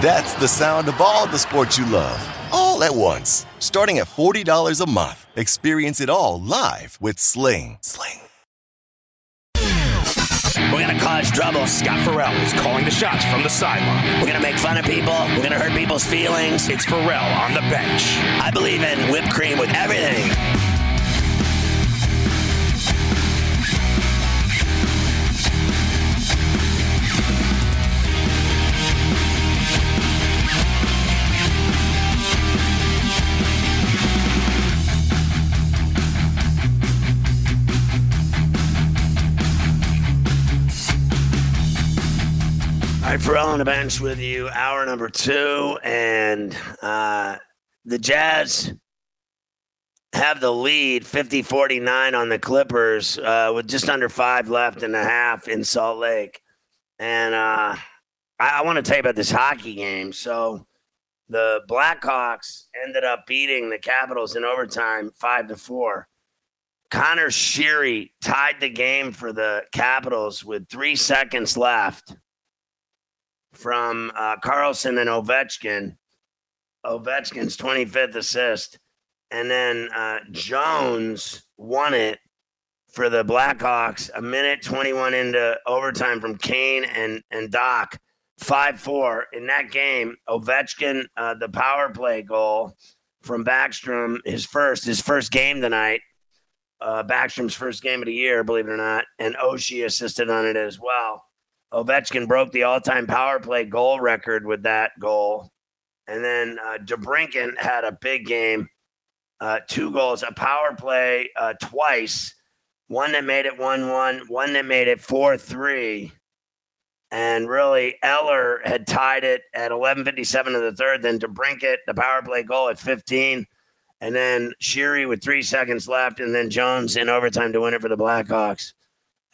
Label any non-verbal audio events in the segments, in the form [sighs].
That's the sound of all the sports you love, all at once. Starting at $40 a month. Experience it all live with Sling. Sling. We're gonna cause trouble. Scott Ferrall is calling the shots from the sideline. We're gonna make fun of people. We're gonna hurt people's feelings. It's Ferrall on the bench. I believe in whipped cream with everything. Right, Ferrall on the bench with you, hour number two, and uh, the Jazz have the lead 50 49 on the Clippers uh, with just under five left and a half in Salt Lake. And uh, I, I want to tell you about this hockey game. So the Blackhawks ended up beating the Capitals in overtime five to four. Connor Sheary tied the game for the Capitals with three seconds left from uh, Carlson and Ovechkin. Ovechkin's 25th assist. And then uh, Jones won it for the Blackhawks a minute 21 into overtime from Kane and, and Dach. 5 4. In that game, Ovechkin, uh, the power play goal from Backstrom, his first, his first game tonight. Uh, Backstrom's first game of the year, believe it or not. And Oshie assisted on it as well. Ovechkin broke the all-time power play goal record with that goal, and then uh, DeBrincat had a big game, uh, two goals, a power play uh, twice, one that made it one-one, one that made it four-three, and really Eller had tied it at 11:57 of the third. Then DeBrincat the power play goal at 15, and then Sheary with three seconds left, and then Jones in overtime to win it for the Blackhawks.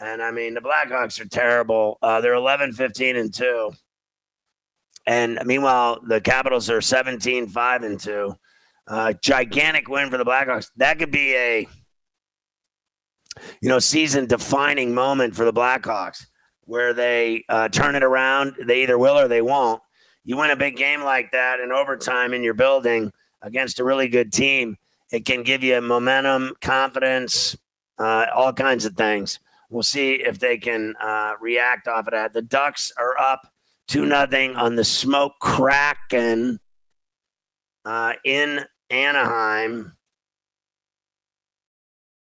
And I mean, the Blackhawks are terrible. Uh, they're 11, 15, and 2. And meanwhile, the Capitals are 17, 5, and 2. Uh, gigantic win for the Blackhawks. That could be a you know season defining moment for the Blackhawks where they uh, turn it around. They either will or they won't. You win a big game like that in overtime in your building against a really good team. It can give you momentum, confidence, uh, all kinds of things. We'll see if they can uh, react off of that. The Ducks are up two nothing on the Smoke Kraken uh, in Anaheim.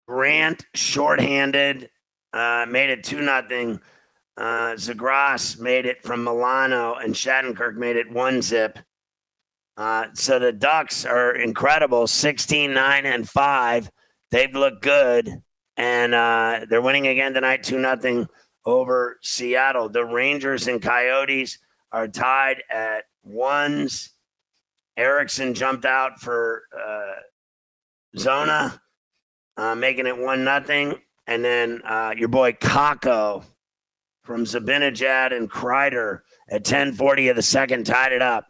Grant shorthanded uh, made it two nothing. Uh, Zegras made it from Milano, and Shattenkirk made it one zip. Uh, so the Ducks are incredible 16 9 and 5. They've looked good and uh, they're winning again tonight, two nothing over Seattle. The Rangers and Coyotes are tied at ones. Eriksson jumped out for uh, Zona, uh, making it one nothing, and then uh, your boy Kakko from Zibanejad and Kreider at 10:40 of the second tied it up.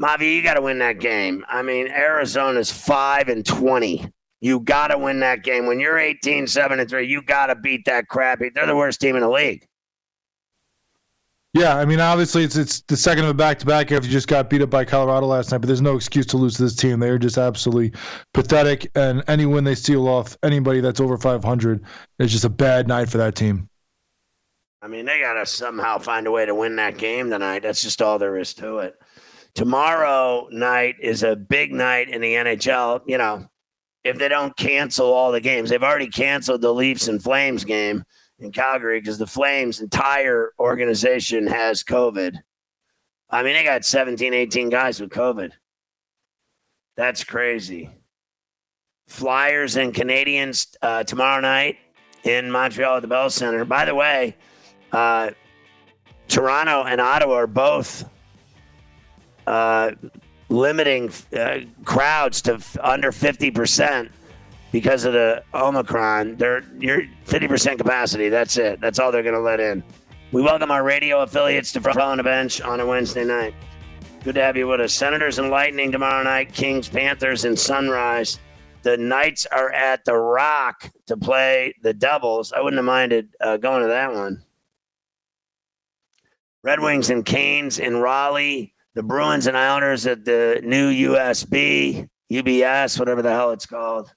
Mavi, you got to win that game. I mean, Arizona's five and 20 you got to win that game. When you're 18, 7 and 3, you got to beat that crappy. They're the worst team in the league. Yeah, I mean, obviously it's it's the second of a back to back after you just got beat up by Colorado last night, but there's no excuse to lose to this team. They are just absolutely pathetic, and any win they steal off anybody that's over 500 is just a bad night for that team. I mean, they got to somehow find a way to win that game tonight. That's just all there is to it. Tomorrow night is a big night in the NHL. You know, if they don't cancel all the games. They've already canceled the Leafs and Flames game in Calgary because the Flames' entire organization has COVID. I mean, they got 17, 18 guys with COVID. That's crazy. Flyers and Canadiens uh, tomorrow night in Montreal at the Bell Center. By the way, uh, Toronto and Ottawa are both uh, limiting uh, crowds to f- under 50% because of the Omicron. They're you're 50% capacity. That's it. That's all they're going to let in. We welcome our radio affiliates to Ferrall on the Bench on a Wednesday night. Good to have you with us. Senators and Lightning tomorrow night, Kings, Panthers, and Sunrise. The Knights are at the Rock to play the Devils. I wouldn't have minded uh, going to that one. Red Wings and Canes in Raleigh. The Bruins and Islanders at the new USB, UBS, whatever the hell it's called.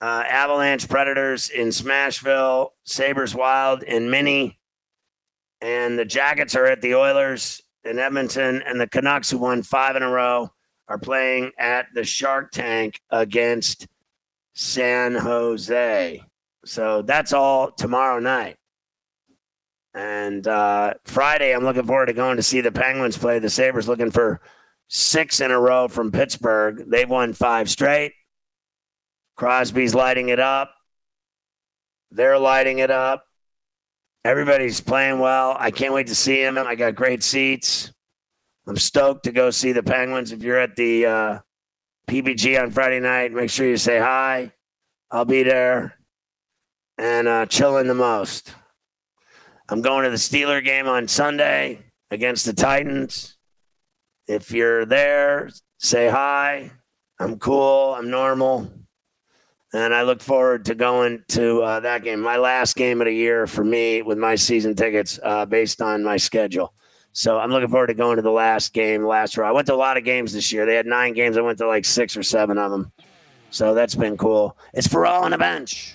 Uh, Avalanche Predators in Smashville. Sabres Wild in Mini. And the Jackets are at the Oilers in Edmonton. And the Canucks, who won five in a row, are playing at the Shark Tank against San Jose. So that's all tomorrow night. And uh, Friday, I'm looking forward to going to see the Penguins play the Sabres, looking for six in a row from Pittsburgh. They've won five straight. Crosby's lighting it up. They're lighting it up. Everybody's playing well. I can't wait to see him. I got great seats. I'm stoked to go see the Penguins. If you're at the uh, PPG on Friday night, make sure you say hi. I'll be there and uh, chilling the most. I'm going to the Steeler game on Sunday against the Titans. If you're there, say hi. I'm cool. I'm normal. And I look forward to going to uh, that game, my last game of the year for me with my season tickets uh, based on my schedule. So I'm looking forward to going to the last game, last row. I went to a lot of games this year. They had nine games. I went to like six or seven of them. So that's been cool. It's Ferrall on the bench.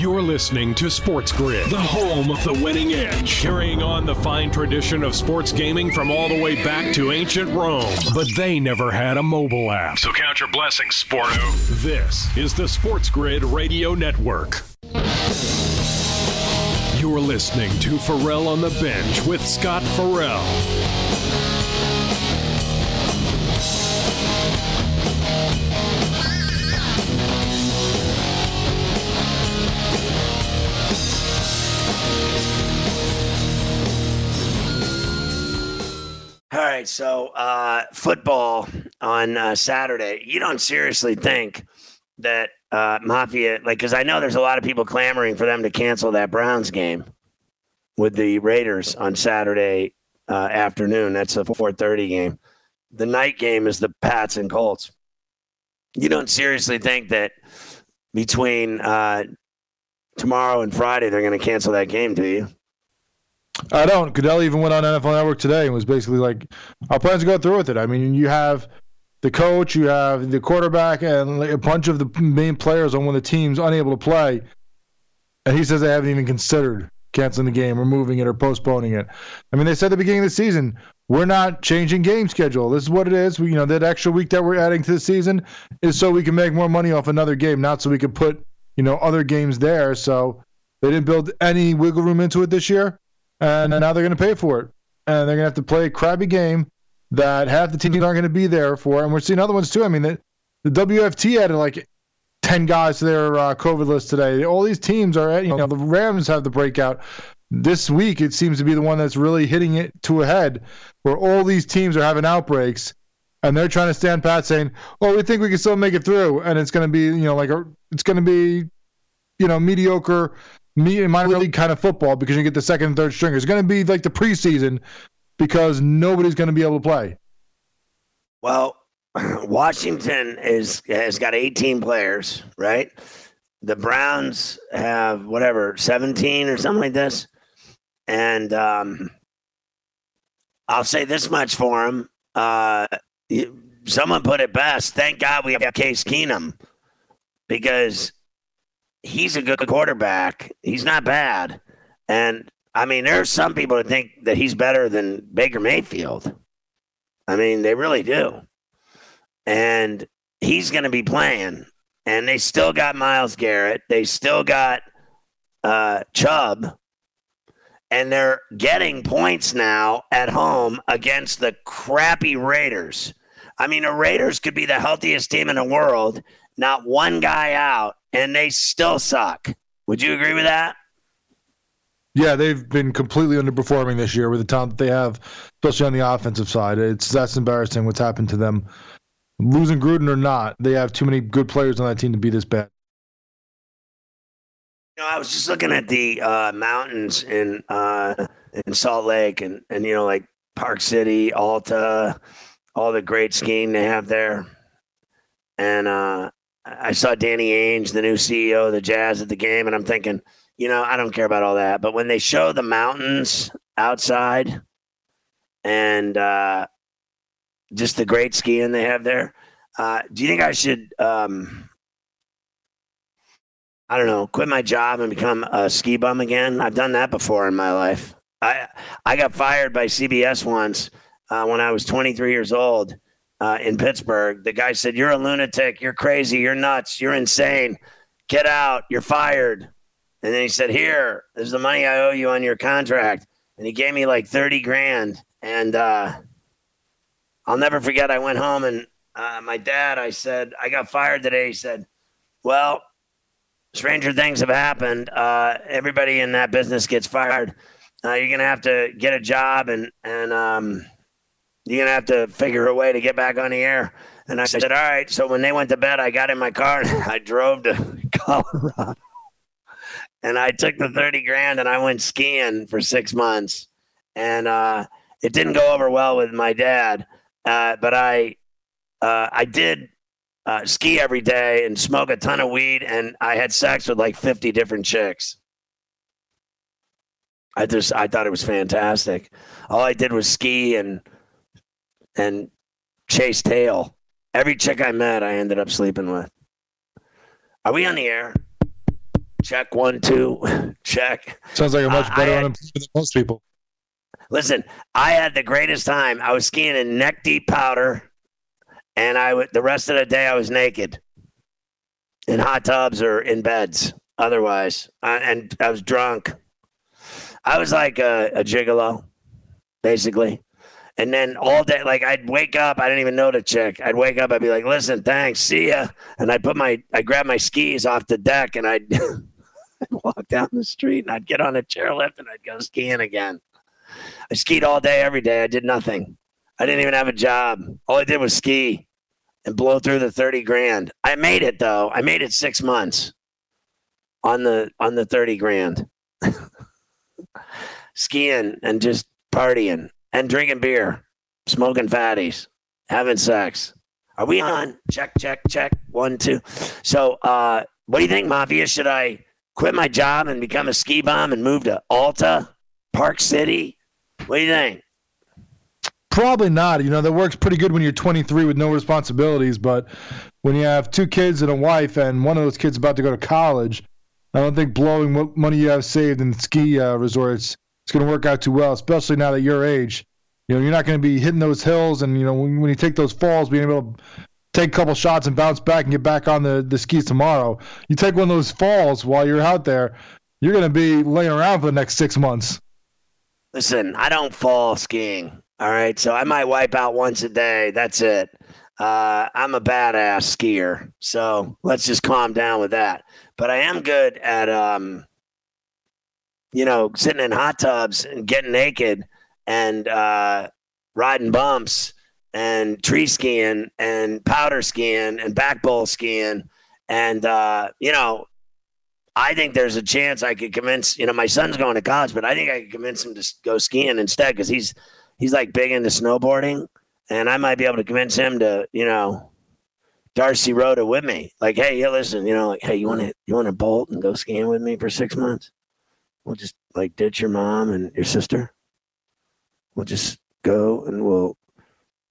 You're listening to Sports Grid, the home of the winning edge, carrying on the fine tradition of sports gaming from all the way back to ancient Rome. But they never had a mobile app. So count your blessings, Sporto. This is the Sports Grid Radio Network. You're listening to Ferrall on the Bench with Scott Ferrall. All right, so uh, football on uh, Saturday. You don't seriously think that uh, Mafia, like, because I know there's a lot of people clamoring for them to cancel that Browns game with the Raiders on Saturday uh, afternoon. That's a 4:30 game. The night game is the Pats and Colts. You don't seriously think that between uh, tomorrow and Friday they're going to cancel that game, do you? I don't. Goodell even went on NFL Network today and was basically like, "Our plans to go through with it." I mean, you have the coach, you have the quarterback, and a bunch of the main players on one of the teams unable to play, and he says they haven't even considered canceling the game or moving it or postponing it. I mean, they said at the beginning of the season, we're not changing game schedule. This is what it is. We, you know, that extra week that we're adding to the season is so we can make more money off another game, not so we can put, you know, other games there. So they didn't build any wiggle room into it this year, and now they're going to pay for it. And they're going to have to play a crappy game that half the teams aren't going to be there for. And we're seeing other ones too. I mean, the, the WFT added like 10 guys to their uh, COVID list today. All these teams are at, you know, the Rams have the breakout. This week, it seems to be the one that's really hitting it to a head where all these teams are having outbreaks and they're trying to stand pat saying, oh, we think we can still make it through. And it's going to be, you know, like a, it's going to be, you know, mediocre, minor league kind of football because you get the second and third stringers. It's going to be like the preseason because nobody's going to be able to play. Well, [laughs] Washington is has got 18 players, right? The Browns have whatever 17 or something like this, and um, I'll say this much for them. Uh, someone put it best. Thank God we have Case Keenum because he's a good quarterback. He's not bad, and I mean, there's some people that think that he's better than Baker Mayfield. I mean, they really do and he's going to be playing. And they still got Myles Garrett. They still got uh, Chubb. And they're getting points now at home against the crappy Raiders. I mean, the Raiders could be the healthiest team in the world, not one guy out, and they still suck. Would you agree with that? Yeah, they've been completely underperforming this year with the talent that they have, especially on the offensive side. It's that's embarrassing what's happened to them losing Gruden or not, they have too many good players on that team to be this bad. You know, I was just looking at the uh, mountains in uh, in Salt Lake, and and you know, like Park City, Alta, all the great skiing they have there. And uh, I saw Danny Ainge, the new CEO of the Jazz, at the game, and I'm thinking, you know, I don't care about all that, but when they show the mountains outside, and uh, just the great skiing they have there. Uh, do you think I should, um, I don't know, quit my job and become a ski bum again? I've done that before in my life. I I got fired by CBS once uh, when I was 23 years old uh, in Pittsburgh. The guy said, "You're a lunatic. You're crazy. You're nuts. You're insane. Get out. You're fired." And then he said, "Here, there's the money I owe you on your contract." And he gave me like 30 grand. And uh, I'll never forget. I went home and uh, my dad, I said, I got fired today. He said, Well, stranger things have happened. Uh, everybody in that business gets fired. Uh, you're gonna have to get a job and and um, you're gonna have to figure a way to get back on the air. And I said, All right. So when they went to bed, I got in my car and [laughs] I drove to [laughs] Colorado. and I took the 30 grand and I went skiing for six months. And uh, it didn't go over well with my dad. Uh, but I uh, I did uh, ski every day and smoke a ton of weed, and I had sex with like fifty different chicks. I just I thought it was fantastic. All I did was ski and and chase tail. Every chick I met, I ended up sleeping with. Are we on the air? Check one, two, [laughs] check. Sounds like a much better uh, than most people. Listen, I had the greatest time. I was skiing in neck deep powder, and I I w- the rest of the day I was naked in hot tubs or in beds. Otherwise, uh, and I was drunk. I was like a, a gigolo, basically. And then all day, like I'd wake up, I didn't even know the chick. I'd wake up, I'd be like, "Listen, thanks, see ya." And I'd put my, I grab my skis off the deck, and I'd, [laughs] I'd walk down the street, and I'd get on a chairlift, and I'd go skiing again. I skied all day, every day. I did nothing. I didn't even have a job. All I did was ski and blow through the 30 grand. I made it though. I made it six months on the on the 30 grand. [laughs] Skiing and just partying and drinking beer, smoking fatties, having sex. Are we on? Check, check, check. One, two. So uh what do you think, Mafia? Should I quit my job and become a ski bum and move to Alta? Park City? What do you think? Probably not. You know, that works pretty good when you're 23 with no responsibilities, but when you have two kids and a wife, and one of those kids about to go to college, I don't think blowing what money you have saved in ski uh, resorts is going to work out too well, especially now that your age. You know, you're not going to be hitting those hills, and you know, when, when you take those falls, being able to take a couple shots and bounce back and get back on the, the skis tomorrow. You take one of those falls while you're out there, you're going to be laying around for the next six months. Listen, I don't fall skiing. All right. So I might wipe out once a day. That's it. Uh, I'm a badass skier. So let's just calm down with that. But I am good at, um, you know, sitting in hot tubs and getting naked and uh, riding bumps and tree skiing and powder skiing and back bowl skiing. And, uh, you know, I think there's a chance I could convince, you know, my son's going to college, but I think I could convince him to go skiing instead because he's he's like big into snowboarding, and I might be able to convince him to, you know, Darcy it with me. Like, hey, yeah, listen, you know, like, hey, you want to you want to bolt and go skiing with me for six months? We'll just like ditch your mom and your sister. We'll just go and we'll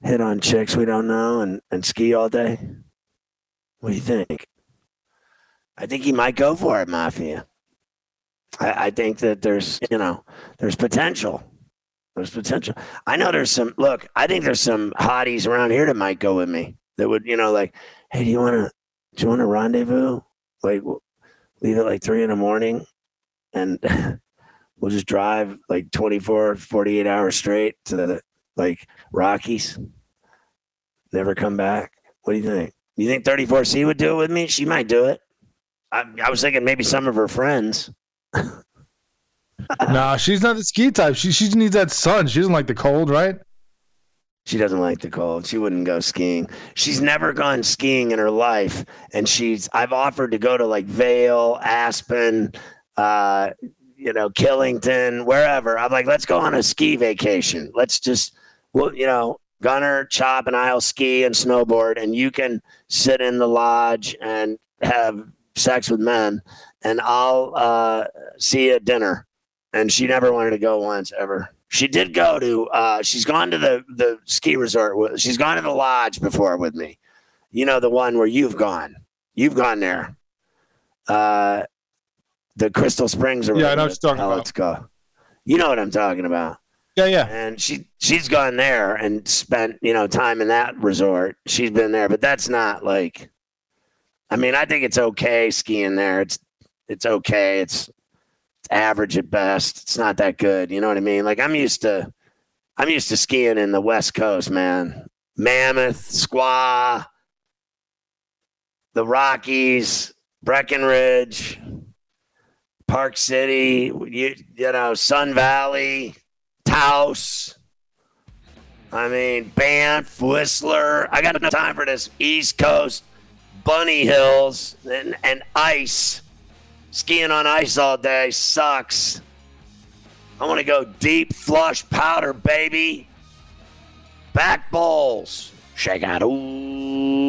hit on chicks we don't know and, and ski all day. What do you think? I think he might go for it, Mafia. I, I think that there's, you know, there's potential. There's potential. I know there's some. Look, I think there's some hotties around here that might go with me. That would, you know, like, hey, do you want to, do you want to rendezvous? Like, leave at like three in the morning, and [laughs] we'll just drive like 24, 48 hours straight to the like Rockies. Never come back. What do you think? You think 34C would do it with me? She might do it. I, I was thinking maybe some of her friends. [laughs] nah, she's not the ski type. She she needs that sun. She doesn't like the cold, right? She doesn't like the cold. She wouldn't go skiing. She's never gone skiing in her life, and she's. I've offered to go to like Vail, Aspen, uh, you know, Killington, wherever. I'm like, let's go on a ski vacation. Let's just, well, you know, Gunner, Chop, and I'll ski and snowboard, and you can sit in the lodge and have sex with men, and I'll uh, see you at dinner and she never wanted to go once ever. She did go to. Uh, she's gone to the the ski resort. She's gone to the lodge before with me. You know the one where you've gone. You've gone there. Uh, the Crystal Springs. Or yeah, I know what you're talking about. Go. You know what I'm talking about. Yeah, yeah. And she she's gone there and spent you know time in that resort. She's been there, but that's not like. I mean, I think it's okay skiing there. It's it's okay. It's average at best. It's not that good. You know what I mean? Like I'm used to, I'm used to skiing in the West Coast, man. Mammoth, Squaw, the Rockies, Breckenridge, Park City, you, you know, Sun Valley, Taos. I mean, Banff, Whistler. I got no time for this East Coast, Bunny Hills, and, and ice. Skiing on ice all day sucks. I want to go deep flush powder, baby. Back bowls. Shake out. Ooh.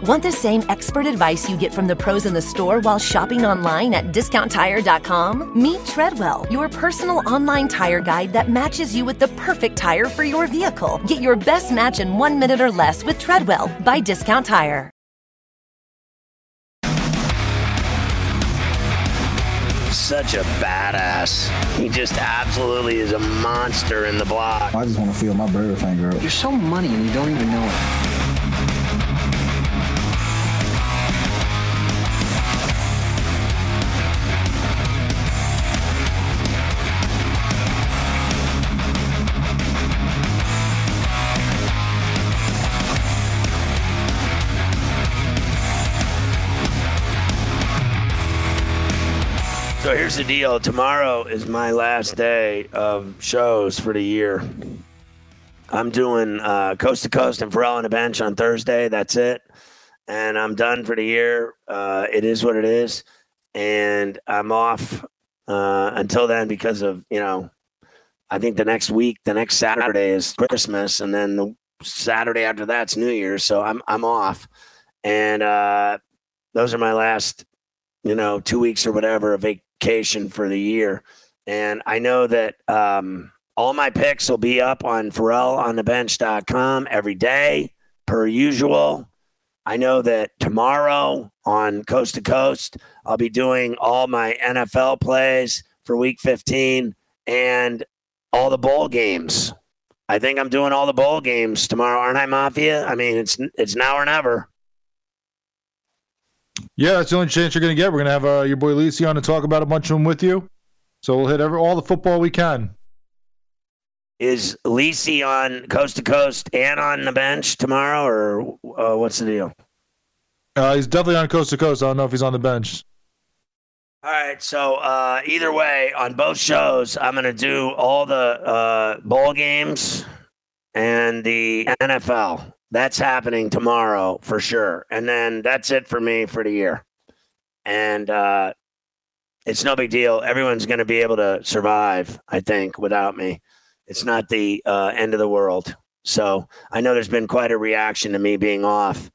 Want the same expert advice you get from the pros in the store while shopping online at discounttire.com? Meet Treadwell, your personal online tire guide that matches you with the perfect tire for your vehicle. Get your best match in one minute or less with Treadwell by Discount Tire. Such a badass. He just absolutely is a monster in the block. I just want to feel my bird finger. You're so money and you don't even know it. Here's the deal. Tomorrow is my last day of shows for the year. I'm doing uh, coast to coast and Ferrall on the bench on Thursday. That's it, and I'm done for the year. Uh, it is what it is, and I'm off uh, until then because of you know. I think the next week, the next Saturday is Christmas, and then the Saturday after that's New Year's. So I'm I'm off, and uh, those are my last, you know, two weeks or whatever of vacation for the year. And I know that um, all my picks will be up on FerrallOnTheBench.com every day, per usual. I know that tomorrow on Coast to Coast, I'll be doing all my NFL plays for Week 15 and all the bowl games. I think I'm doing all the bowl games tomorrow, aren't I, Mafia? I mean, it's it's now or never. Yeah, that's the only chance you're going to get. We're going to have uh, your boy Lisi on to talk about a bunch of them with you. So we'll hit every, all the football we can. Is Lisi on coast to coast and on the bench tomorrow, or uh, what's the deal? Uh, he's definitely on coast to coast. I don't know if he's on the bench. All right. So uh, either way, on both shows, I'm going to do all the uh, bowl games and the NFL. That's happening tomorrow for sure. And then that's it for me for the year. And uh, it's no big deal. Everyone's going to be able to survive, I think, without me. It's not the uh, end of the world. So I know there's been quite a reaction to me being off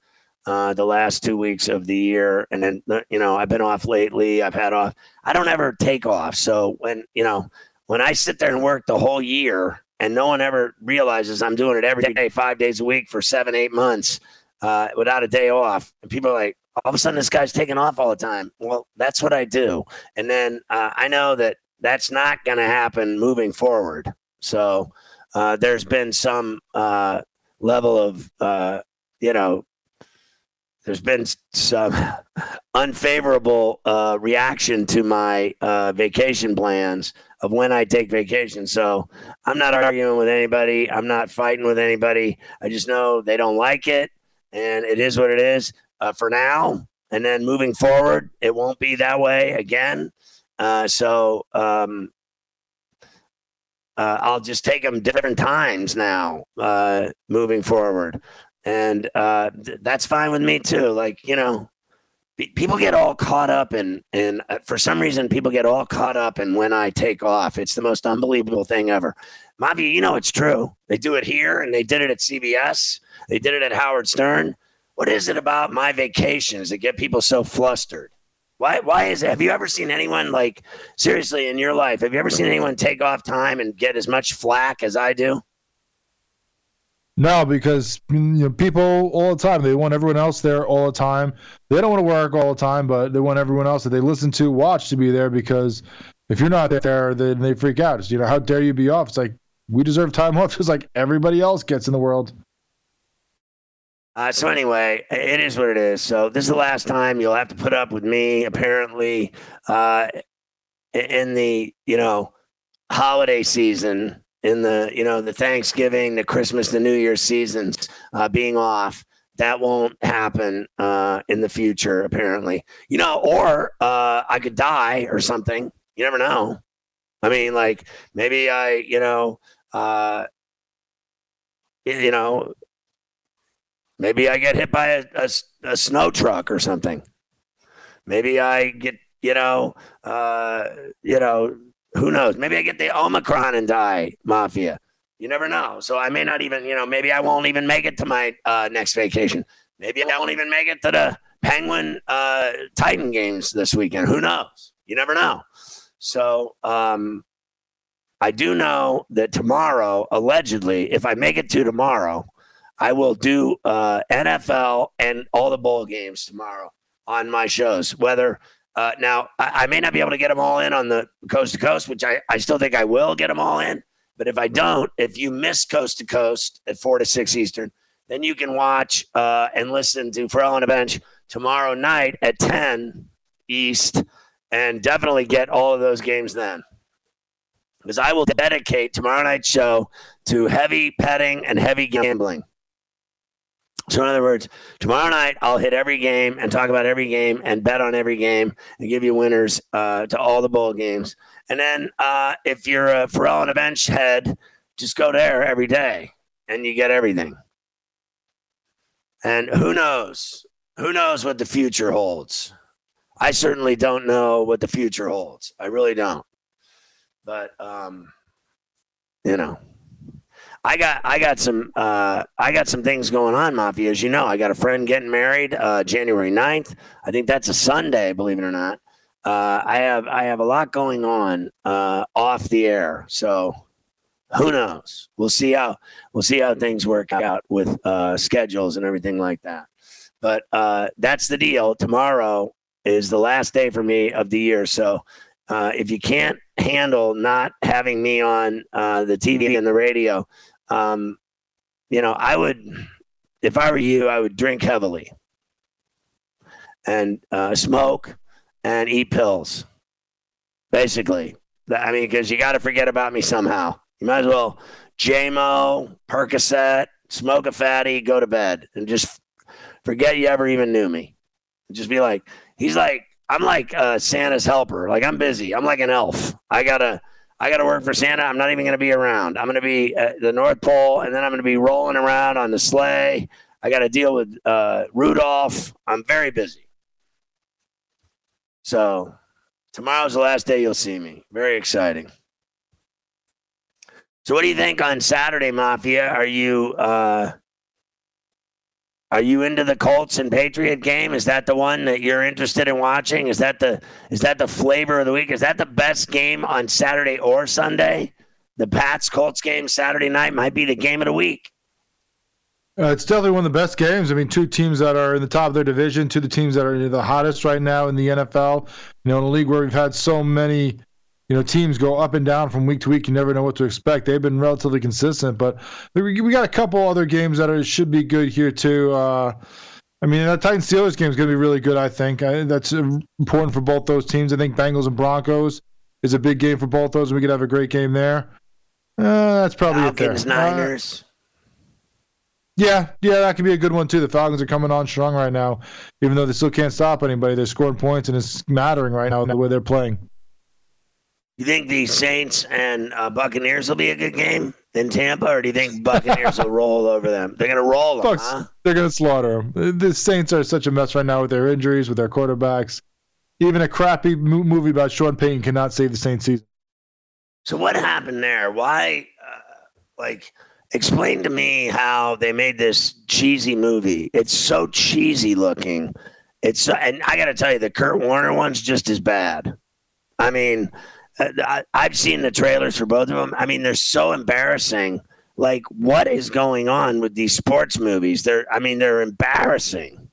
uh, the last two weeks of the year. And then, uh, you know, I've been off lately. I've had off. I don't ever take off. So when, you know, when I sit there and work the whole year and no one ever realizes I'm doing it every day, five days a week for seven, eight months uh, without a day off. And people are like, all of a sudden, this guy's taking off all the time. Well, that's what I do. And then uh, I know that that's not going to happen moving forward. So uh, there's been some uh, level of, uh, you know, there's been some unfavorable uh, reaction to my uh, vacation plans of when I take vacation. So I'm not arguing with anybody. I'm not fighting with anybody. I just know they don't like it, and it is what it is uh, for now. And then moving forward, it won't be that way again. Uh, so um, uh, I'll just take them different times now, uh, moving forward and uh, th- that's fine with me too. Like you know, people get all caught up in, and uh, for some reason, people get all caught up and when I take off. It's the most unbelievable thing ever. Mavi, you know it's true. They do it here, and they did it at CBS. They did it at Howard Stern. What is it about my vacations that get people so flustered? Why? Why is it? Have you ever seen anyone like seriously in your life? Have you ever seen anyone take off time and get as much flack as I do? No, because you know, people all the time they want everyone else there all the time. They don't want to work all the time, but they want everyone else that they listen to watch to be there because if you're not there, then they freak out. It's, you know, how dare you be off? It's like we deserve time off [laughs] just like everybody else gets in the world. Uh, so anyway, it is what it is. So this is the last time you'll have to put up with me. Apparently, uh, in the you know holiday season, in the you know the Thanksgiving, the Christmas, the New Year seasons uh, being off. That won't happen uh, in the future, apparently. You know, or uh, I could die or something. You never know. I mean, like maybe I, you know, uh, you know, maybe I get hit by a, a, a snow truck or something. Maybe I get, you know, uh, you know, who knows? Maybe I get the Omicron and die, Mafia. You never know. So I may not even, you know, maybe I won't even make it to my uh, next vacation. Maybe I won't even make it to the Penguin uh, Titan games this weekend. Who knows? You never know. So um, I do know that tomorrow, allegedly, if I make it to tomorrow, I will do uh, NFL and all the bowl games tomorrow on my shows. Whether uh, now I, I, may not be able to get them all in on the coast to coast, which I, I still think I will get them all in. But if I don't, if you miss coast to coast at four to six Eastern, then you can watch uh, and listen to Ferrall on a Bench tomorrow night at 10 East and definitely get all of those games then. Because I will dedicate tomorrow night's show to heavy petting and heavy gambling. So, in other words, tomorrow night I'll hit every game and talk about every game and bet on every game and give you winners uh, to all the bowl games. And then uh, if you're a Ferrall and a bench head, just go there every day and you get everything. And who knows? Who knows what the future holds? I certainly don't know what the future holds. I really don't. But um, you know, I got I got some uh, I got some things going on, Mafia. As you know, I got a friend getting married uh, January 9th. I think that's a Sunday, believe it or not. Uh, I have I have a lot going on uh, off the air, so who knows? We'll see how we'll see how things work out with uh, schedules and everything like that. But uh, that's the deal. Tomorrow is the last day for me of the year, so uh, if you can't handle not having me on uh, the TV and the radio, um, you know, I would, if I were you, I would drink heavily and uh, smoke and eat pills. Basically, I mean, because you got to forget about me somehow. You might as well JMO, Percocet, smoke a fatty, go to bed, and just forget you ever even knew me. Just be like, he's like, I'm like uh, Santa's helper. Like I'm busy. I'm like an elf. I gotta, I gotta work for Santa. I'm not even gonna be around. I'm gonna be at the North Pole, and then I'm gonna be rolling around on the sleigh. I got to deal with uh, Rudolph. I'm very busy. So tomorrow's the last day you'll see me. Very exciting. So, what do you think on Saturday, Mafia? Are you uh, are you into the Colts and Patriot game? Is that the one that you're interested in watching? Is that the is that the flavor of the week? Is that the best game on Saturday or Sunday? The Pats Colts game Saturday night might be the game of the week. Uh, it's definitely one of the best games. I mean, two teams that are in the top of their division, two of the teams that are the hottest right now in the NFL. You know, in a league where we've had so many you know, teams go up and down from week to week. You never know what to expect. They've been relatively consistent, but we got a couple other games that are, should be good here too. Uh, I mean, that Titans Steelers game is going to be really good. I think I, that's important for both those teams. I think Bengals and Broncos is a big game for both those. And we could have a great game there. Uh, that's probably Falcons, it there. Niners. Uh, yeah, yeah, that could be a good one too. The Falcons are coming on strong right now, even though they still can't stop anybody. They're scoring points, and it's mattering right now the way they're playing. You think the Saints and uh, Buccaneers will be a good game in Tampa, or do you think Buccaneers will roll over them? They're going to roll them, Bucks, huh? They're going to slaughter them. The Saints are such a mess right now with their injuries, with their quarterbacks. Even a crappy movie about Sean Payton cannot save the Saints season. So what happened there? Why, uh, like, explain to me how they made this cheesy movie. It's so cheesy looking. It's and I got to tell you, the Kurt Warner one's just as bad. I mean I, I've seen the trailers for both of them. I mean, they're so embarrassing. Like, what is going on with these sports movies? They're, I mean, they're embarrassing.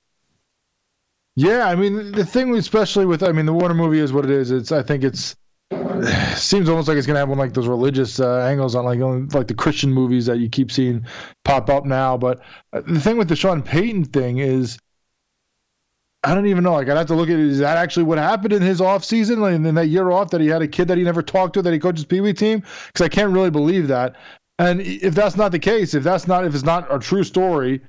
Yeah, I mean, the thing, especially with, I mean, the Warner movie is what it is. It's, I think it's, [sighs] seems almost like it's gonna have one like those religious uh, angles on like like the Christian movies that you keep seeing pop up now. But uh, the thing with the Sean Payton thing is I don't even know. Like I'd have to look at. Is that actually what happened in his off season, like in that year off that he had a kid that he never talked to that he coaches Pee Wee team? Because I can't really believe that. And if that's not the case, if that's not if it's not a true story,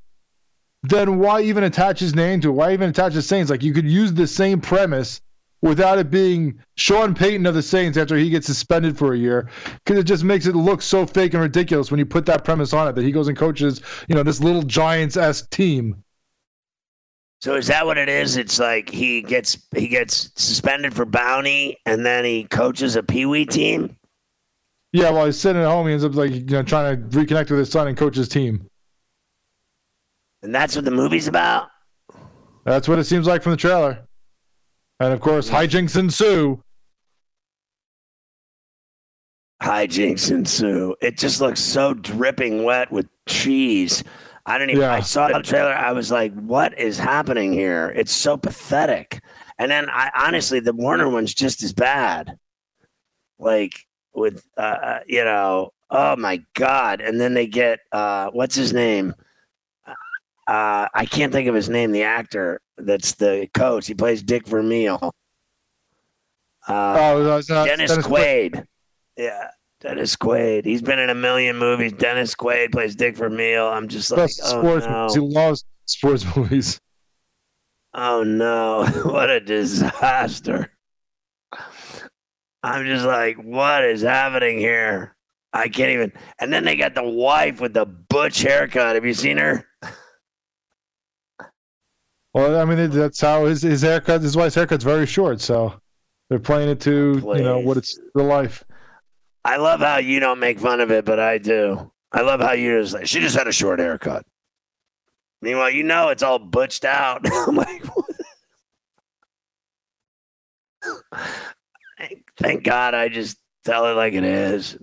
then why even attach his name to it? Why even attach the Saints? Like you could use the same premise without it being Sean Payton of the Saints after he gets suspended for a year, because it just makes it look so fake and ridiculous when you put that premise on it that he goes and coaches, you know, this little Giants esque team. So is that what it is? It's like he gets he gets suspended for bounty, and then he coaches a pee wee team. Yeah, while he's sitting at home, he ends up like you know trying to reconnect with his son and coach his team. And that's what the movie's about? That's what it seems like from the trailer. And of course, hijinks ensue. Hijinks ensue. It just looks so dripping wet with cheese. I don't even. Yeah. I saw the trailer. I was like, "What is happening here?" It's so pathetic. And then, I honestly, the Warner one's just as bad. Like with, uh, uh, you know, oh my god! And then they get uh, what's his name? Uh, I can't think of his name. The actor that's the coach. He plays Dick Vermeil. Uh, Oh, Dennis, Dennis Quaid. Yeah, Dennis Quaid. He's been in a million movies. Dennis Quaid plays Dick Vermeil. I'm just like, Best oh sports no. He loves sports [laughs] movies. oh no, [laughs] what a disaster. I'm just like, what is happening here? I can't even. And then they got the wife with the butch haircut. Have you seen her? Well, I mean, that's how his his haircut, his wife's haircut's very short, so they're playing it to you know what it's the life. I love how you don't make fun of it, but I do. I love how you just like, she just had a short haircut. Meanwhile, you know it's all butched out. [laughs] I'm like, thank God I just tell it like it is.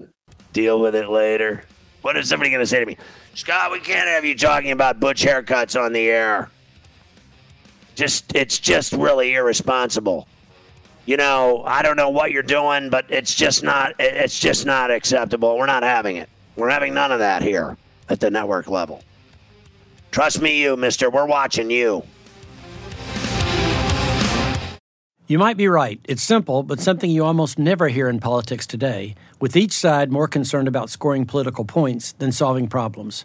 Deal with it later. What is somebody going to say to me? Scott, we can't have you talking about butch haircuts on the air. Just, it's just really irresponsible you know, I don't know what you're doing, but it's just not it's just not acceptable. We're not having it. We're having none of that here at the network level. Trust me, you, mister. We're watching you. You might be right. It's simple, but something you almost never hear in politics today, with each side more concerned about scoring political points than solving problems.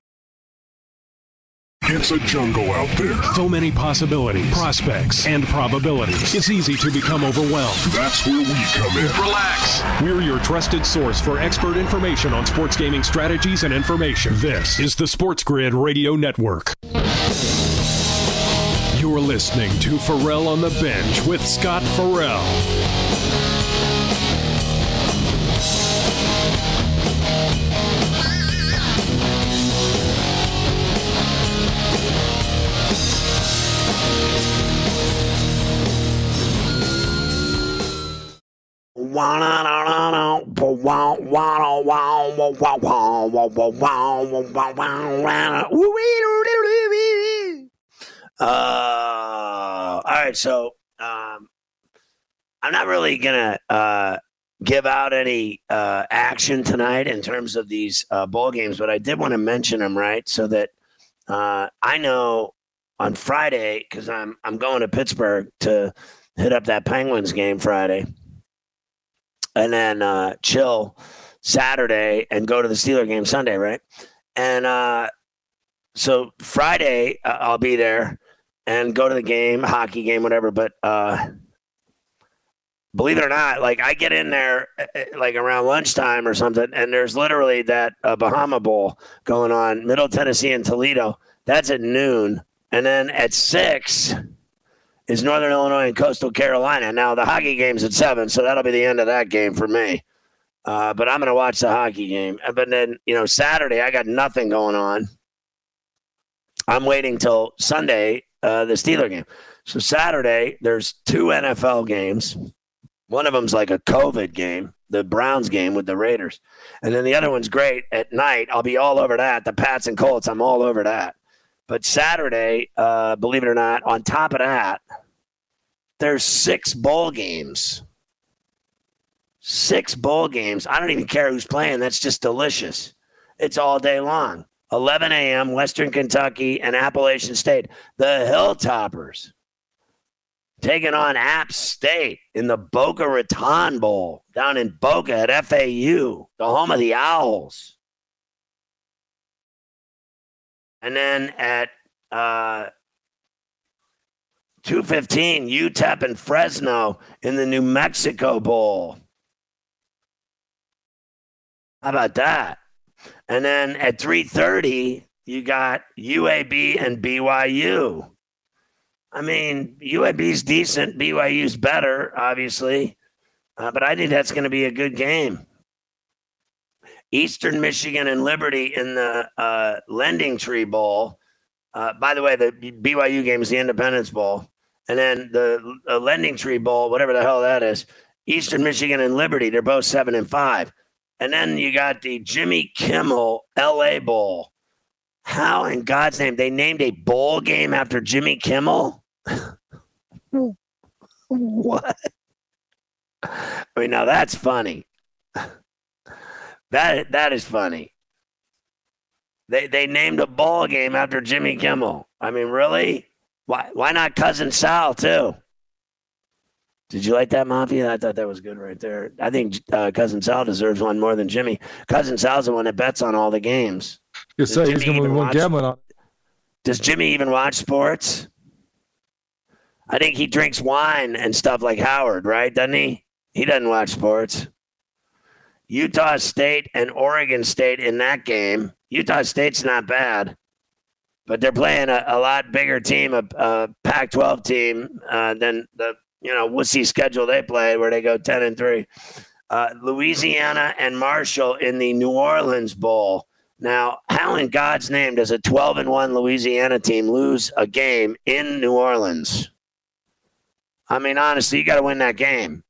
It's a jungle out there. So many possibilities, prospects, and probabilities. It's easy to become overwhelmed. That's where we come in. Relax. We're your trusted source for expert information on sports gaming strategies and information. This is the Sports Grid Radio Network. You're listening to Ferrall on the Bench with Scott Ferrall. All right, so um, I'm not really gonna uh, give out any uh, action tonight in terms of these uh, bowl games, but I did want to mention them, right? So that uh, I know on Friday because I'm I'm going to Pittsburgh to hit up that Penguins game Friday, and then uh, chill Saturday and go to the Steeler game Sunday, right? And uh, so Friday uh, I'll be there and go to the game, hockey game, whatever. But uh, believe it or not, like I get in there uh, uh, like around lunchtime or something, and there's literally that uh, Bahama Bowl going on, Middle Tennessee and Toledo. That's at noon, and then at six is Northern Illinois and Coastal Carolina. Now the hockey game's at seven, so that'll be the end of that game for me. Uh, but I'm going to watch the hockey game. Uh, But then, you know, Saturday I got nothing going on. I'm waiting till Sunday, uh, the Steeler game. So Saturday, there's two NFL games. One of them's like a COVID game, the Browns game with the Raiders. And then the other one's great at night. I'll be all over that. The Pats and Colts, I'm all over that. But Saturday, uh, believe it or not, on top of that, there's six bowl games. Six bowl games. I don't even care who's playing. That's just delicious. It's all day long. 11 a.m., Western Kentucky and Appalachian State. The Hilltoppers taking on App State in the Boca Raton Bowl down in Boca at FAU, the home of the Owls. And then at uh, 215, UTEP and Fresno in the New Mexico Bowl. How about that? And then at 3:30, you got UAB and BYU. I mean, UAB's decent, BYU's better, obviously, uh, but I think that's going to be a good game. Eastern Michigan and Liberty in the uh, LendingTree Bowl. Uh, by the way, the BYU game is the Independence Bowl, and then the uh, LendingTree Bowl, whatever the hell that is. Eastern Michigan and Liberty, they're both seven and five. And then you got the Jimmy Kimmel LA Bowl. How in God's name they named a bowl game after Jimmy Kimmel? [laughs] what? I mean, now that's funny. [laughs] That that is funny. They they named a ball game after Jimmy Kimmel. I mean, really? Why why not cousin Sal too? Did you like that, Mafia? I thought that was good right there. I think uh, cousin Sal deserves one more than Jimmy. Cousin Sal's the one that bets on all the games. You say he's going to be one gambling on. Does Jimmy even watch sports? I think he drinks wine and stuff like Howard, right? Doesn't he? He doesn't watch sports. Utah State and Oregon State in that game. Utah State's not bad, but they're playing a, a lot bigger team, a, a Pac-12 team uh, than the you know wussy schedule they play, where they go ten and three. Uh, Louisiana and Marshall in the New Orleans Bowl. Now, how in God's name does a 12 and 1 Louisiana team lose a game in New Orleans? I mean, honestly, you got to win that game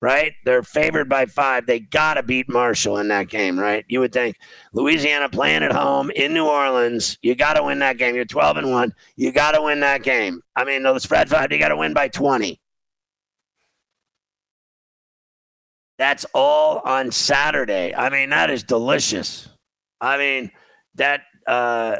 right? They're favored by five. They got to beat Marshall in that game, right? You would think Louisiana playing at home in New Orleans, you got to win that game. You're 12 and 1. You got to win that game. I mean, the spread five, you got to win by 20. That's all on Saturday. I mean, that is delicious. I mean, that, uh,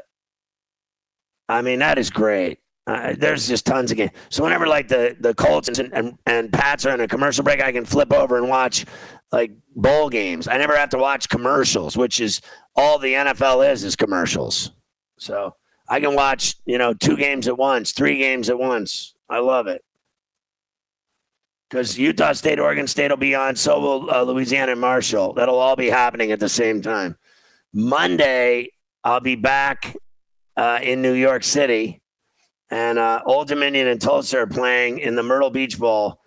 I mean, that is great. Uh, there's just tons of games. So whenever like the the Colts and, and and Pats are in a commercial break, I can flip over and watch like bowl games. I never have to watch commercials, which is all the NFL is is commercials. So I can watch you know two games at once, three games at once. I love it because Utah State, Oregon State will be on. So will uh, Louisiana and Marshall. That'll all be happening at the same time. Monday, I'll be back uh, in New York City and uh, Old Dominion and Tulsa are playing in the Myrtle Beach Bowl.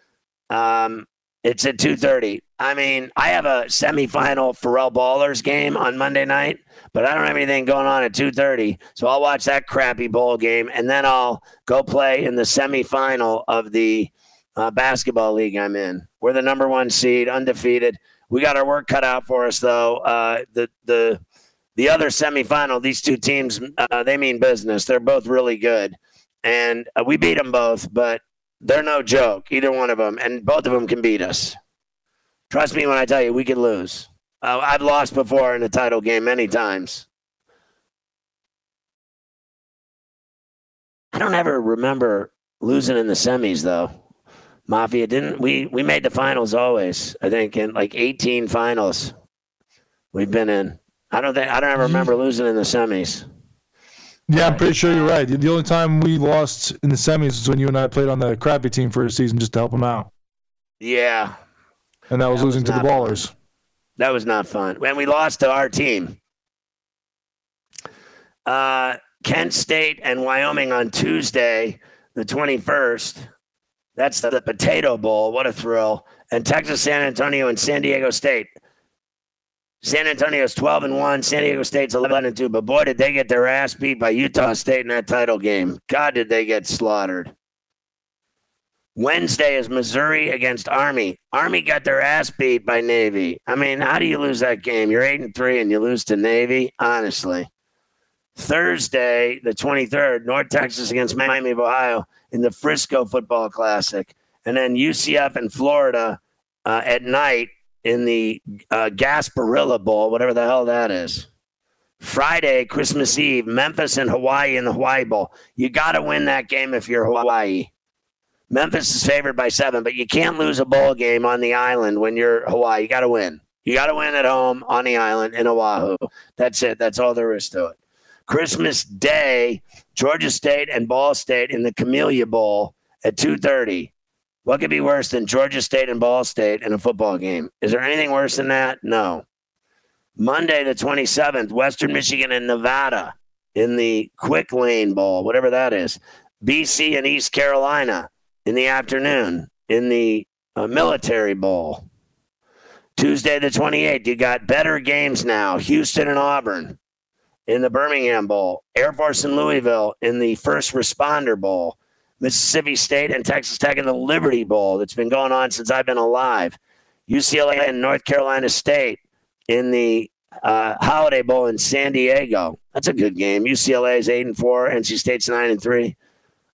Um, it's at two thirty. I mean, I have a semifinal Ferrall Ballers game on Monday night, but I don't have anything going on at two thirty, so I'll watch that crappy bowl game, and then I'll go play in the semifinal of the uh, basketball league I'm in. We're the number one seed, undefeated. We got our work cut out for us, though. Uh, the the the other semifinal, these two teams, uh, they mean business. They're both really good and uh, we beat them both, but they're no joke, either one of them, and both of them can beat us. Trust me when I tell you, we could lose. Uh, I've lost before in a title game many times. I don't ever remember losing in the semis though. Mafia didn't we we made the finals always. I think in like 18 finals we've been in. I don't think I don't ever remember losing in the semis. Yeah, I'm pretty sure you're right. The only time we lost in the semis was when you and I played on the crappy team for a season just to help them out. Yeah. And that was that losing was to the Ballers. Fun. That was not fun. When we lost to our team. Uh, Kent State and Wyoming on Tuesday, the 21st. That's the, the Potato Bowl. What a thrill. And Texas San Antonio and San Diego State. San Antonio's 12 and 1, San Diego State's 11 and 2, but boy did they get their ass beat by Utah State in that title game. God did they get slaughtered. Wednesday is Missouri against Army. Army got their ass beat by Navy. I mean, how do you lose that game? You're eight and three and you lose to Navy. Honestly. Thursday, the 23rd, North Texas against Miami of Ohio in the Frisco Football Classic, and then UCF and Florida uh, at night in the uh, Gasparilla Bowl, whatever the hell that is. Friday, Christmas Eve, Memphis and Hawaii in the Hawaii Bowl. You got to win that game if you're Hawaii. Memphis is favored by seven, but you can't lose a bowl game on the island when you're Hawaii. You got to win. You got to win at home on the island in Oahu. That's it. That's all there is to it. Christmas Day, Georgia State and Ball State in the Camellia Bowl at 2:30. What could be worse than Georgia State and Ball State in a football game? Is there anything worse than that? No. Monday the 27th, Western Michigan and Nevada in the Quick Lane Bowl, whatever that is. BC and East Carolina in the afternoon in the uh, Military Bowl. Tuesday the 28th, you got better games now. Houston and Auburn in the Birmingham Bowl, Air Force and Louisville in the First Responder Bowl, Mississippi State and Texas Tech in the Liberty Bowl that's been going on since I've been alive, UCLA and North Carolina State in the uh, Holiday Bowl in San Diego. That's a good game. UCLA is eight and four. NC State's nine and three.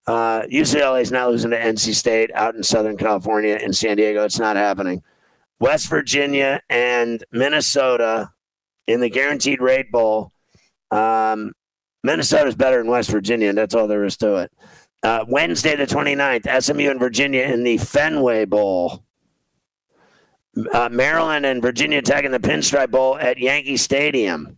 Uh, UCLA is not losing to NC State out in Southern California in San Diego. It's not happening. West Virginia and Minnesota in the Guaranteed Rate Bowl. Um, Minnesota's better than West Virginia, and that's all there is to it. Uh, Wednesday, the 29th, SMU and Virginia in the Fenway Bowl. Uh, Maryland and Virginia Tech in the Pinstripe Bowl at Yankee Stadium.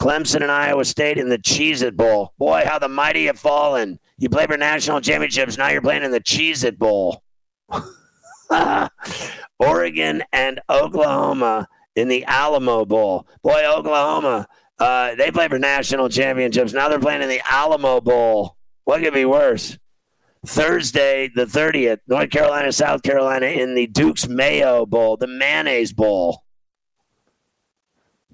Clemson and Iowa State in the Cheez It Bowl. Boy, how the mighty have fallen. You play for national championships. Now you're playing in the Cheez It Bowl. [laughs] Oregon and Oklahoma in the Alamo Bowl. Boy, Oklahoma, uh, they play for national championships. Now they're playing in the Alamo Bowl. What could be worse? Thursday, the 30th, North Carolina, South Carolina in the Duke's Mayo Bowl, the Mayonnaise Bowl.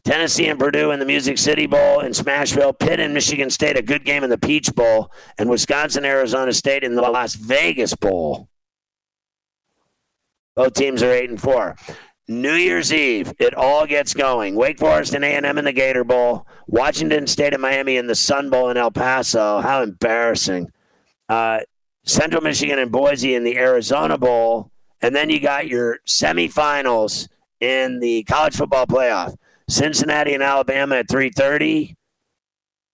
Tennessee and Purdue in the Music City Bowl in Smashville. Pitt and Michigan State, a good game in the Peach Bowl. And Wisconsin, Arizona State in the Las Vegas Bowl. Both teams are 8 and 4. New Year's Eve, it all gets going. Wake Forest and A&M in the Gator Bowl. Washington State and Miami in the Sun Bowl in El Paso. How embarrassing. Uh, Central Michigan and Boise in the Arizona Bowl. And then you got your semifinals in the college football playoff. Cincinnati and Alabama at 3:30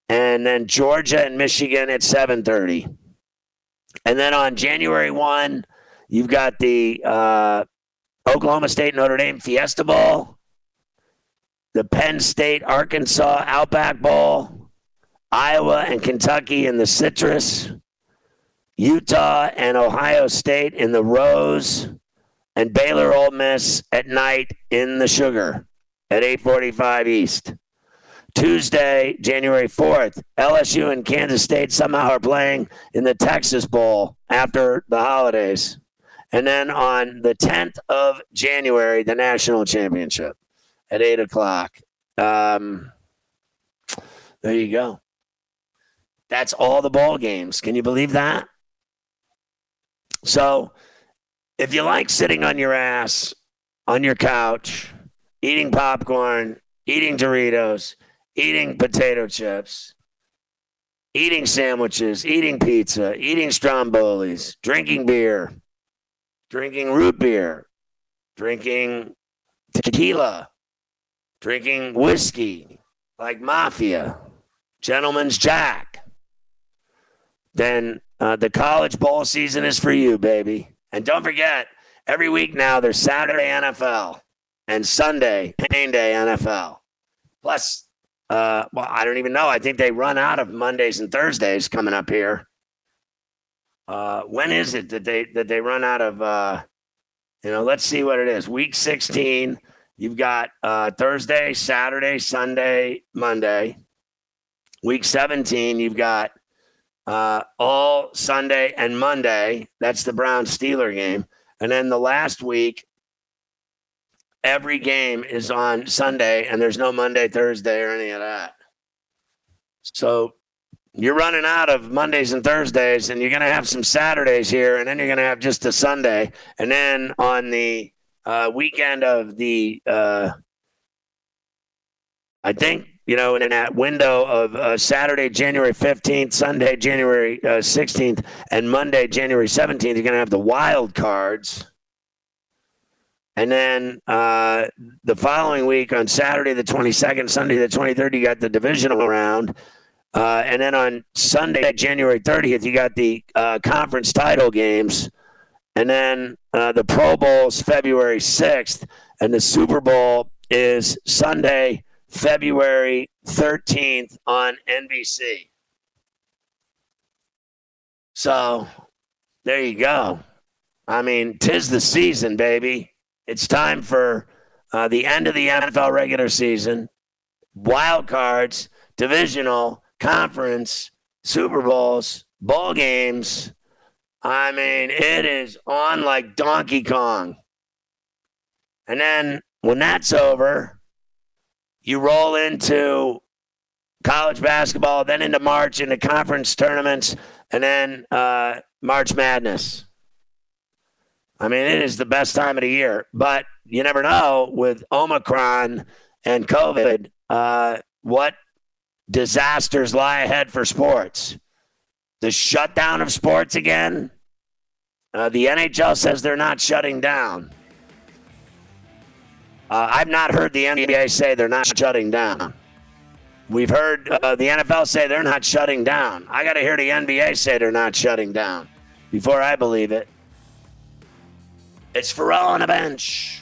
and then Georgia and Michigan at 7:30. And then on January 1, you've got the uh, Oklahoma State Notre Dame Fiesta Bowl, the Penn State Arkansas Outback Bowl, Iowa and Kentucky in the Citrus, Utah and Ohio State in the Rose, and Baylor Ole Miss at night in the Sugar at 8:45 East. Tuesday, January 4th, LSU and Kansas State somehow are playing in the Texas Bowl after the holidays. And then on the 10th of January, the national championship at 8 o'clock. Um, there you go. That's all the ball games. Can you believe that? So, if you like sitting on your ass on your couch, eating popcorn, eating Doritos, eating potato chips, eating sandwiches, eating pizza, eating strombolis, drinking beer, drinking root beer, drinking tequila, drinking whiskey like mafia, gentleman's jack, then uh, the college bowl season is for you, baby. And don't forget, every week now there's Saturday NFL and Sunday Pain Day NFL. Plus, uh, well, I don't even know. I think they run out of Mondays and Thursdays coming up here. Uh, when is it that they that they run out of? Uh, you know, let's see what it is. Week 16. You've got uh, Thursday, Saturday, Sunday, Monday. Week 17, you've got uh, all Sunday and Monday. That's the Brown Steeler game. And then the last week, every game is on Sunday, and there's no Monday, Thursday, or any of that. So you're running out of Mondays and Thursdays, and you're going to have some Saturdays here, and then you're going to have just a Sunday. And then on the uh, weekend of the, uh, I think, you know, in that window of uh, Saturday, January 15th, Sunday, January 16th, uh, and Monday, January 17th, you're going to have the wild cards. And then uh, the following week on Saturday, the 22nd, Sunday, the 23rd, you got the divisional round. Uh, and then on Sunday, January 30th, you got the uh, conference title games. And then uh, the Pro Bowl's February 6th. And the Super Bowl is Sunday, February 13th on NBC. So there you go. I mean, tis the season, baby. It's time for uh, the end of the NFL regular season, wild cards, divisional, conference, Super Bowls, ball games. I mean, it is on like Donkey Kong. And then when that's over, you roll into college basketball, then into March, into conference tournaments, and then uh, March Madness. I mean, it is the best time of the year, but you never know with Omicron and COVID uh, what disasters lie ahead for sports. The shutdown of sports again. Uh, the NHL says they're not shutting down. Uh, I've not heard the NBA say they're not shutting down. We've heard uh, the NFL say they're not shutting down. I got to hear the NBA say they're not shutting down before I believe it. It's Ferrall on the bench.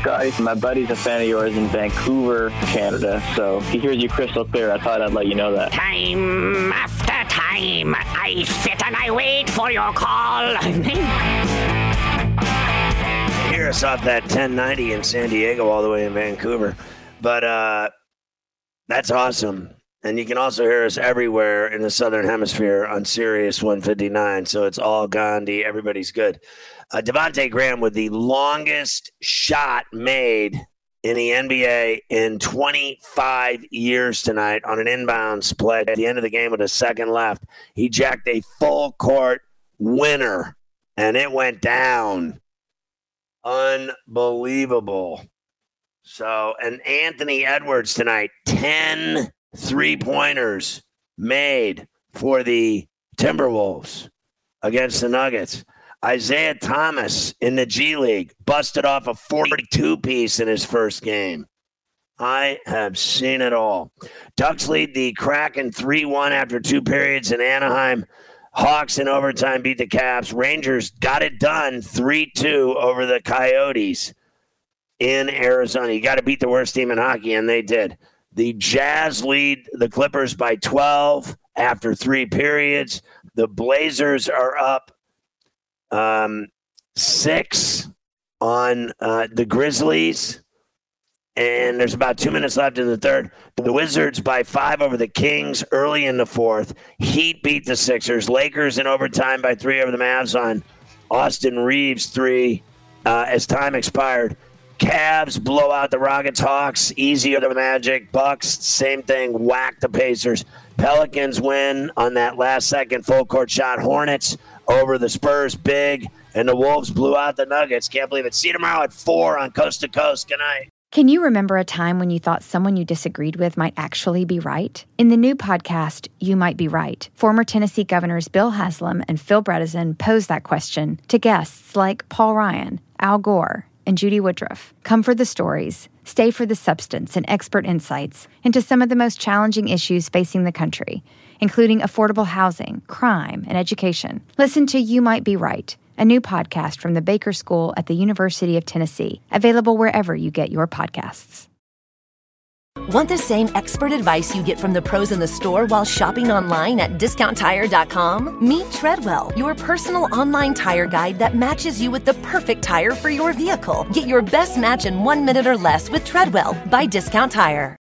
Hey, Scotty. My buddy's a fan of yours in Vancouver, Canada, so he hears you crystal clear. I thought I'd let you know that. Time after time, I sit and I wait for your call. [laughs] Hear us off that 1090 in San Diego all the way in Vancouver. But uh, that's awesome. And you can also hear us everywhere in the Southern Hemisphere on Sirius 159. So it's all Gandhi. Everybody's good. Uh, Devonte Graham with the longest shot made in the NBA in 25 years tonight on an inbounds play at the end of the game with a second left. He jacked a full court winner and it went down. Unbelievable. So, and Anthony Edwards tonight, 10 three pointers made for the Timberwolves against the Nuggets. Isaiah Thomas in the G League busted off a 42 piece in his first game. I have seen it all. Ducks lead the Kraken 3 1 after two periods in Anaheim. Hawks in overtime beat the Caps. Rangers got it done 3 2 over the Coyotes in Arizona. You got to beat the worst team in hockey, and they did. The Jazz lead the Clippers by 12 after three periods. The Blazers are up um, six on uh, the Grizzlies. And there's about two minutes left in the third. The Wizards by five over the Kings early in the fourth. Heat beat the Sixers. Lakers in overtime by three over the Mavs on Austin Reaves three uh, as time expired. Cavs blow out the Rockets, Hawks, easier than the Magic. Bucks, same thing, whack the Pacers. Pelicans win on that last second full court shot. Hornets over the Spurs, big. And the Wolves blew out the Nuggets. Can't believe it. See you tomorrow at 4 on Coast to Coast. Good night. Can you remember a time when you thought someone you disagreed with might actually be right? In the new podcast, You Might Be Right, former Tennessee governors Bill Haslam and Phil Bredesen pose that question to guests like Paul Ryan, Al Gore, and Judy Woodruff. Come for the stories, stay for the substance and expert insights into some of the most challenging issues facing the country, including affordable housing, crime, and education. Listen to You Might Be Right a new podcast from the Baker School at the University of Tennessee, available wherever you get your podcasts. Want the same expert advice you get from the pros in the store while shopping online at discounttire.com? Meet Treadwell, your personal online tire guide that matches you with the perfect tire for your vehicle. Get your best match in one minute or less with Treadwell by Discount Tire.